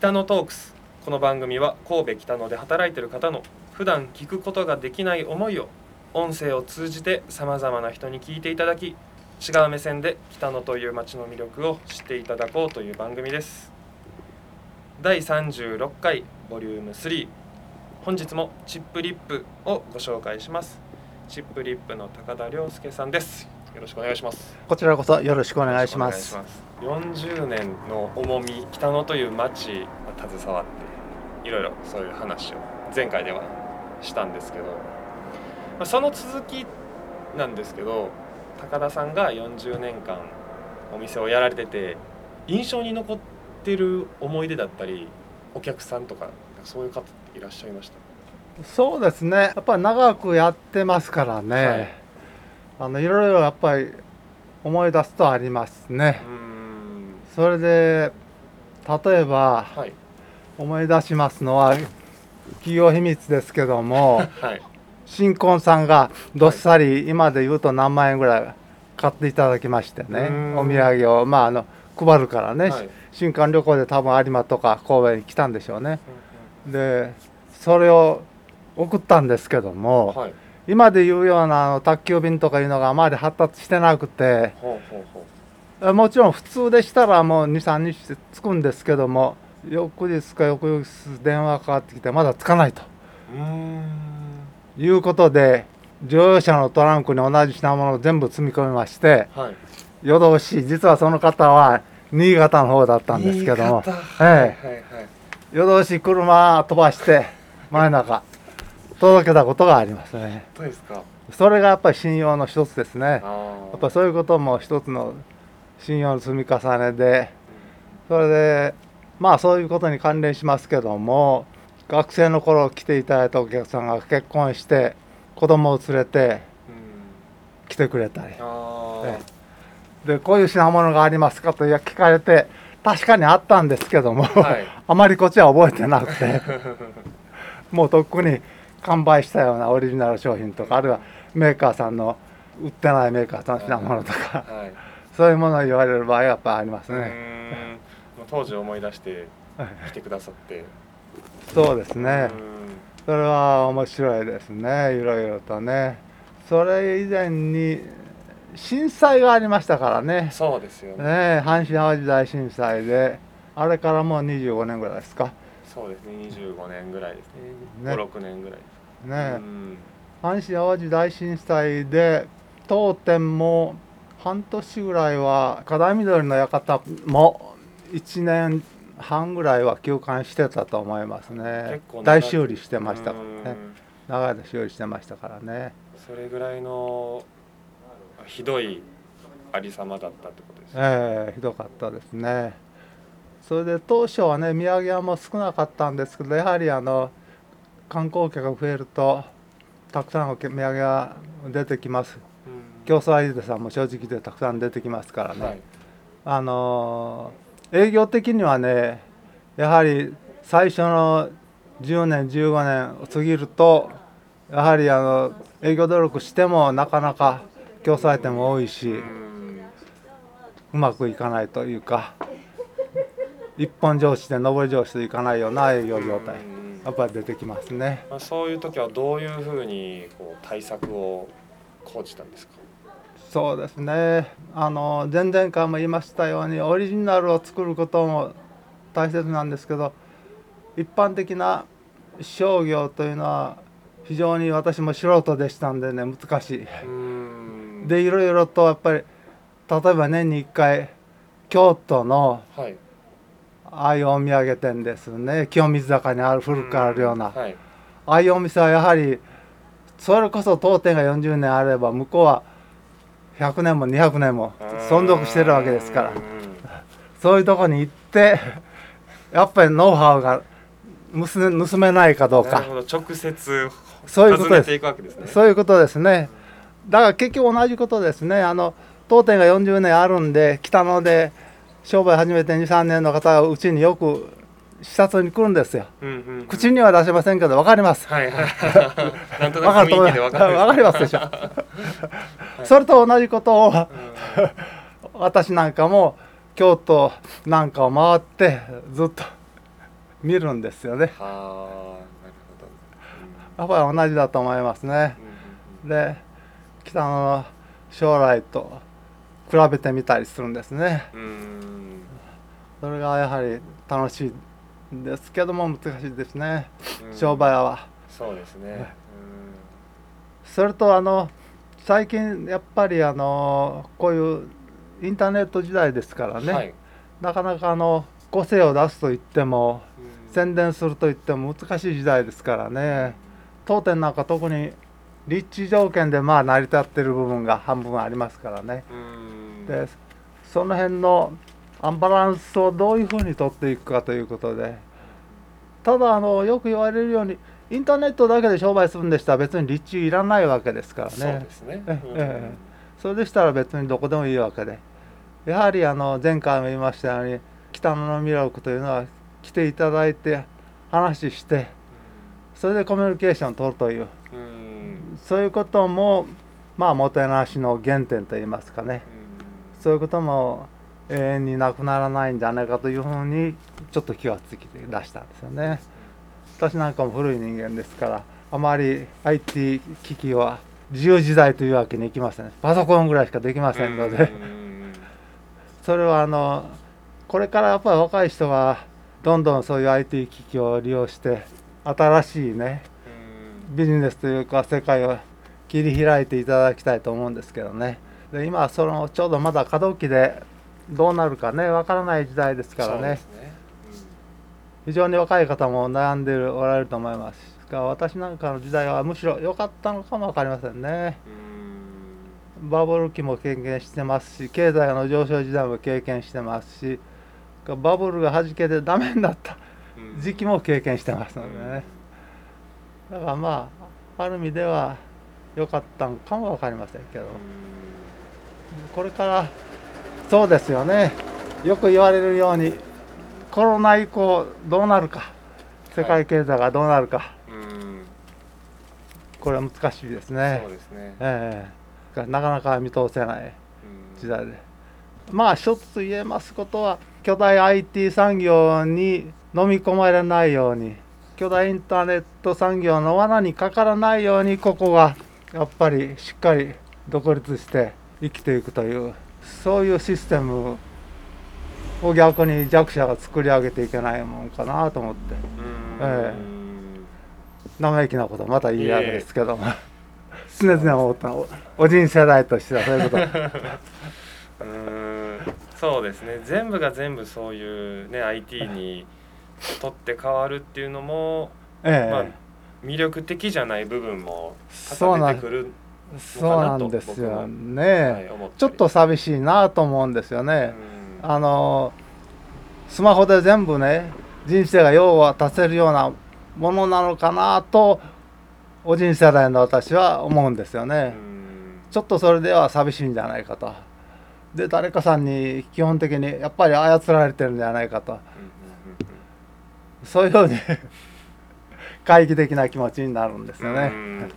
北野トークス。この番組は神戸北野で働いている方の普段聞くことができない思いを音声を通じてさまざまな人に聞いていただき違う目線で北野という街の魅力を知っていただこうという番組です。第36回ボリューム3本日もチップリップをご紹介します。チップリップの高田亮介さんです。よろしくお願いします。こちらこそよろしくお願いします。お願いします。40年の重み北野という町が携わっていろいろそういう話を前回ではしたんですけどまあその続きなんですけど高田さんが40年間お店をやられてて印象に残ってる思い出だったりお客さんとかそういう方っていらっしゃいました？そうですね。やっぱり長くやってますからね、はいあのいろいろやっぱり思い出すとありますね。それで例えばはい。思い出しますのは企業秘密ですけどもはい。新婚さんがどっさり今で言うと何万円ぐらい買っていただきましてねお土産を。まああの配るからね、はい。新婚旅行で多分有馬とか神戸に来たんでしょうね。でそれを送ったんですけども、はい今でいうようなあの宅急便とかいうのがあまり発達してなくてほうほうほえもちろん普通でしたらもう23日で着くんですけども翌日か翌々日電話かかってきてまだ着かないと。ううーん。いうことで乗用車のトランクに同じ品物を全部積み込みましてはい。夜通し実はその方は新潟の方だったんですけども新潟。ええはいはいはい。夜通し車飛ばして真夜中届けたことがありますね。どうですか？それがやっぱり信用の一つですね。あやーっぱそういうことも一つの信用の積み重ねでそれでまあそういうことに関連しますけども学生の頃来ていただいたお客さんが結婚して子供を連れてうん。来てくれたり。でこういう品物がありますかと聞かれて確かにあったんですけども、はい。あまりこっちは覚えてなくて もうとっくに完売したようなオリジナル商品とかあるいはメーカーさんの売ってないメーカーさんの品物とかはいそういうものを言われる場合はやっぱありますね。当時思い出して来てくださってそうですねう。んそれは面白いですね。いろいろとね。それ以前に震災がありましたからね。そうですよねねえ阪神・淡路大震災であれからもう25年ぐらいですか。そうですね。25年ぐらいですね。ね。56年ぐらいですね。えうん。阪神・淡路大震災で当店も半年ぐらいは課題緑の館も1年半ぐらいは休館してたと思いますね。大修理してましたからね。うん。長い間修理してましたからね。それぐらいのひどいありさまだったってことですね。ええひどかったですねそれで当初はね土産屋も少なかったんですけどやはりあの観光客が増えるとたくさんの土産が出てきます。うん。競争相手さんも正直でたくさん出てきますからね、はい。あのー営業的にはねやはり最初の10年15年過ぎるとやはりあの営業努力してもなかなか競争相手も多いしうん。うまくいかないというか一本上司で上り上司でいかないような営業状態。うんやっぱり出てきますね。まあ、そういう時はどういうふうにこう対策を講じたんですか？そうですね。あの前々回も言いましたようにオリジナルを作ることも大切なんですけど一般的な商業というのは非常に私も素人でしたんでね難しい。うん。でいろいろとやっぱり例えば年に1回京都のはいああいうお土産店ですね。清水坂にある古くからあるような、はい。ああいうお店はやはりそれこそ当店が40年あれば向こうは100年も200年も存続してるわけですから。うん。そういうとこに行ってやっぱりノウハウが盗め盗めないかどうか。なるほど。直接そういうことです。訪ねていくわけですね。そういうことですね。だから結局同じことですね。あの当店が40年あるんで北野で商売始めて23年の方がうちによく視察に来るんですよ。うんうんうん。口には出せませんけど分かります。はいはい。なんと分かると思いますなく雰囲気で分かります。でしょそれと同じことを私なんかも京都なんかを回ってずっと見るんですよね。はあなるほど、やっぱり同じだと思いますね。うんで北野の将来と比べてみたりするんですね。うん。うんそれがやはり楽しいんですけども難しいですね。うん。商売は。そうですね、それとあの最近やっぱりあのこういうインターネット時代ですからね、うんはい、なかなかあの個性を出すと言ってもうん。宣伝すると言っても難しい時代ですからね。当店なんか特に立地条件でまあ成り立ってる部分が半分ありますからね。うんでその辺のアンバランスをどういうふうに取っていくかということでただあのよく言われるようにインターネットだけで商売するんでしたら別に立地いらないわけですからそうねですね、えうん。えそれでしたら別にどこでもいいわけで。やはりあの前回も言いましたように北野の魅力というのは来ていただいて話してそれでコミュニケーションを取るといううん。そういうこともまあもてなしの原点といいますかねそういうことも永遠になくならないんじゃないかというふうにちょっと気がつき出したんですよね。私なんかも古い人間ですからあまり IT 機器は自由時代というわけにいきません。パソコンぐらいしかできませんので。うんそれはあのこれからやっぱり若い人がどんどんそういう IT 機器を利用して新しいねうん。ビジネスというか世界を切り開いていただきたいと思うんですけどねで今そのちょうどまだ過渡期でどうなるかねわからない時代ですからね。そうですね。非常に若い方も悩んでるおられると思います。が私なんかの時代はむしろ良かったのかも分かりませんね。うん。バブル期も経験してますし経済の上昇時代も経験してますしバブルがはじけてダメになったうん。時期も経験してますのでね。だからまあある意味では良かったのかも分かりませんけどこれからそうですよね。よく言われるようにコロナ以降どうなるか世界経済がどうなるか、うん。これは難しいですそねう。ですね。ええ。なかなか見通せないうん。時代で。まあ一つ言えますことは巨大 IT 産業に飲み込まれないように巨大インターネット産業の罠にかからないようにここがやっぱりしっかり独立して生きていくというそういうシステムを逆に弱者が作り上げていけないもんかなと思って。うん。え生意気なことまた言い訳ですけども。常々思ったおおじん世代としてはそういうこと。うん。そうですね。全部が全部そういうね IT にとって変わるっていうのも、ええ。まあ魅力的じゃない部分もそうなん多々出てくるそうなんですよね、はいちょっと寂しいなと思うんですようね、ん。あのスマホで全部ね人生が用は足せるようなものなのかなとおじん世代の私は思うんですよね、うん。ちょっとそれでは寂しいんじゃないかと。で誰かさんに基本的にやっぱり操られてるんじゃないかと。そういうふうに 懐疑的な気持ちになるんですよね、うん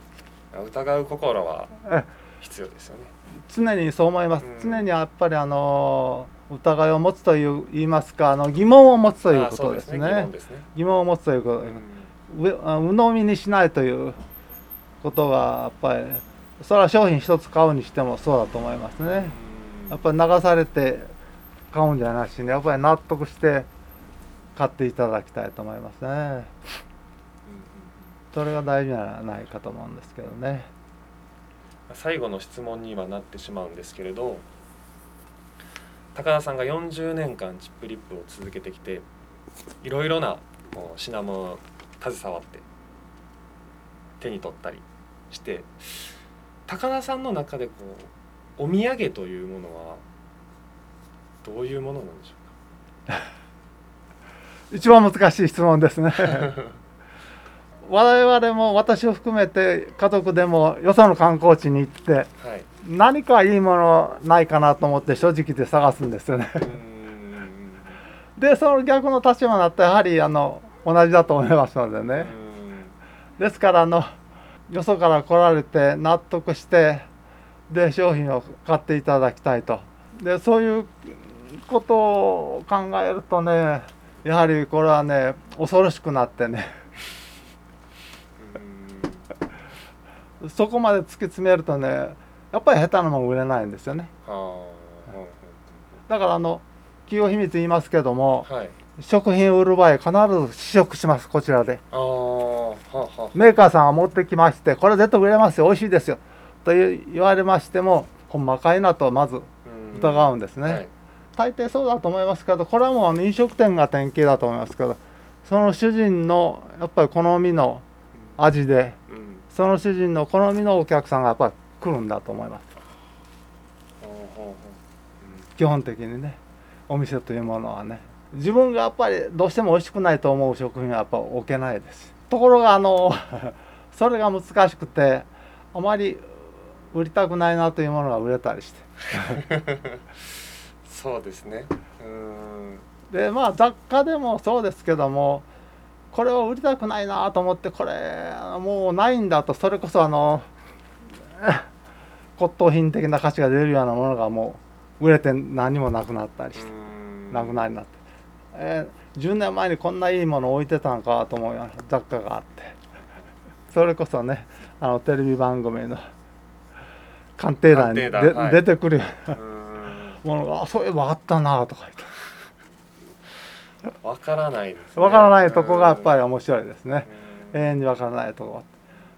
疑う心はえ必要ですよね。常にそう思います、うん。常にやっぱりあの疑いを持つという言いますかあの疑問を持つということですね。疑問ですね。疑問を持つということ、うん。鵜呑みにしないということがやっぱりそれは商品一つ買うにしてもそうだと思いますね。やっぱり流されて買うんじゃなしにやっぱり納得して買っていただきたいと思いますねそれが大事じゃないかと思うんですけどね。最後の質問にはなってしまうんですけれど高田さんが40年間チップリップを続けてきていろいろな品物を携わって手に取ったりして高田さんの中でこうお土産というものはどういうものなんでしょ 一番難しい質問ですね。う か我々も私を含めて家族でもよその観光地に行ってはい。何かいいものないかなと思って正直で探すんですよね。でその逆の立場になってやはりあの同じだと思いますのでうねん。ですからあのよそから来られて納得してで商品を買っていただきたいと。でそういうことを考えるとねやはりこれはね恐ろしくなってねそこまで突き詰めるとねやっぱり下手なもん売れないんですよね。はだからあの企業秘密言いますけどもあはい。食品売る場合必ず試食しますこちらで。あメーカーさんが持ってきましてこれ絶対売れますよ美味しいですよ。と言言われましてもほんまかいなとまずうん。疑うんですね、はい。大抵そうだと思いますけどこれはもう飲食店が典型だと思いますけどその主人のやっぱり好みの味でうんその主人の好みのお客さんがやっぱり来るんだと思います。基本的にねお店というものはね。自分がやっぱりどうしても美味しくないと思う食品はやっぱ置けないです。ところがあの それが難しくてあまり売りたくないなというものが売れたりして。う んそうですね。うん。でまあ雑貨でもそうですけどもこれを売りたくないなと思ってこれもうないんだとそれこそあの 骨董品的な価値が出るようなものがもう売れて何もなくなったりしてうん。なくなりになって、えー10年前にこんないいもの置いてたんかと思うような雑貨があって。それこそねあのテレビ番組の鑑定団に出てくるようなうん。ものがあそういえばあったなとか言ってわからないですね。わからないとこがやっぱり面白いですね。うん。永遠にわからないとこ。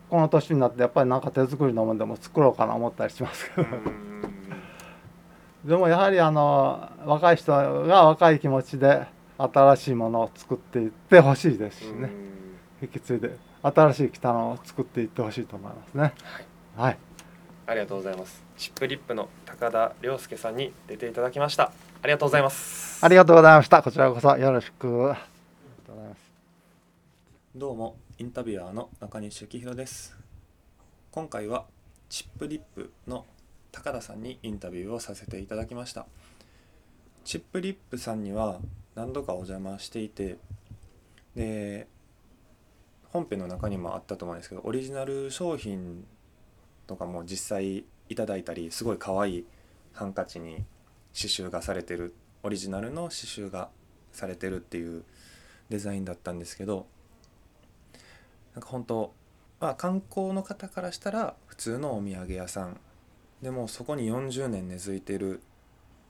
この年になってやっぱりなんか手作りのものでも作ろうかな思ったりしますけど。うん。でもやはりあの若い人が若い気持ちで新しいものを作っていってほしいですしね。引き継いで新しい北野を作っていってほしいと思いますね。はい。ありがとうございます。チップリップの高田亮介さんに出ていただきましたありがとうございます。ありがとうございました。こちらこそよろしく。どうもインタビュアーの中西幸宏です。今回はチップリップの高田さんにインタビューをさせていただきました。チップリップさんには何度かお邪魔していてで本編の中にもあったと思うんですけどオリジナル商品とかも実際いただいたりすごい可愛いハンカチに刺繍がされてるオリジナルの刺繍がされてるっていうデザインだったんですけどなんか本当まあ観光の方からしたら普通のお土産屋さんでもそこに40年根付いてる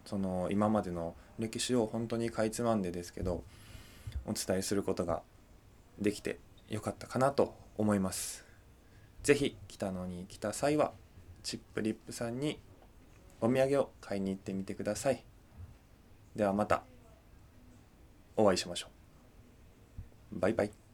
その今までの歴史を本当にかいつまんでですけどお伝えすることができてよかったかなと思います。ぜひ北野に来た際はチップリップさんにお土産を買いに行ってみてください。ではまたお会いしましょう。バイバイ。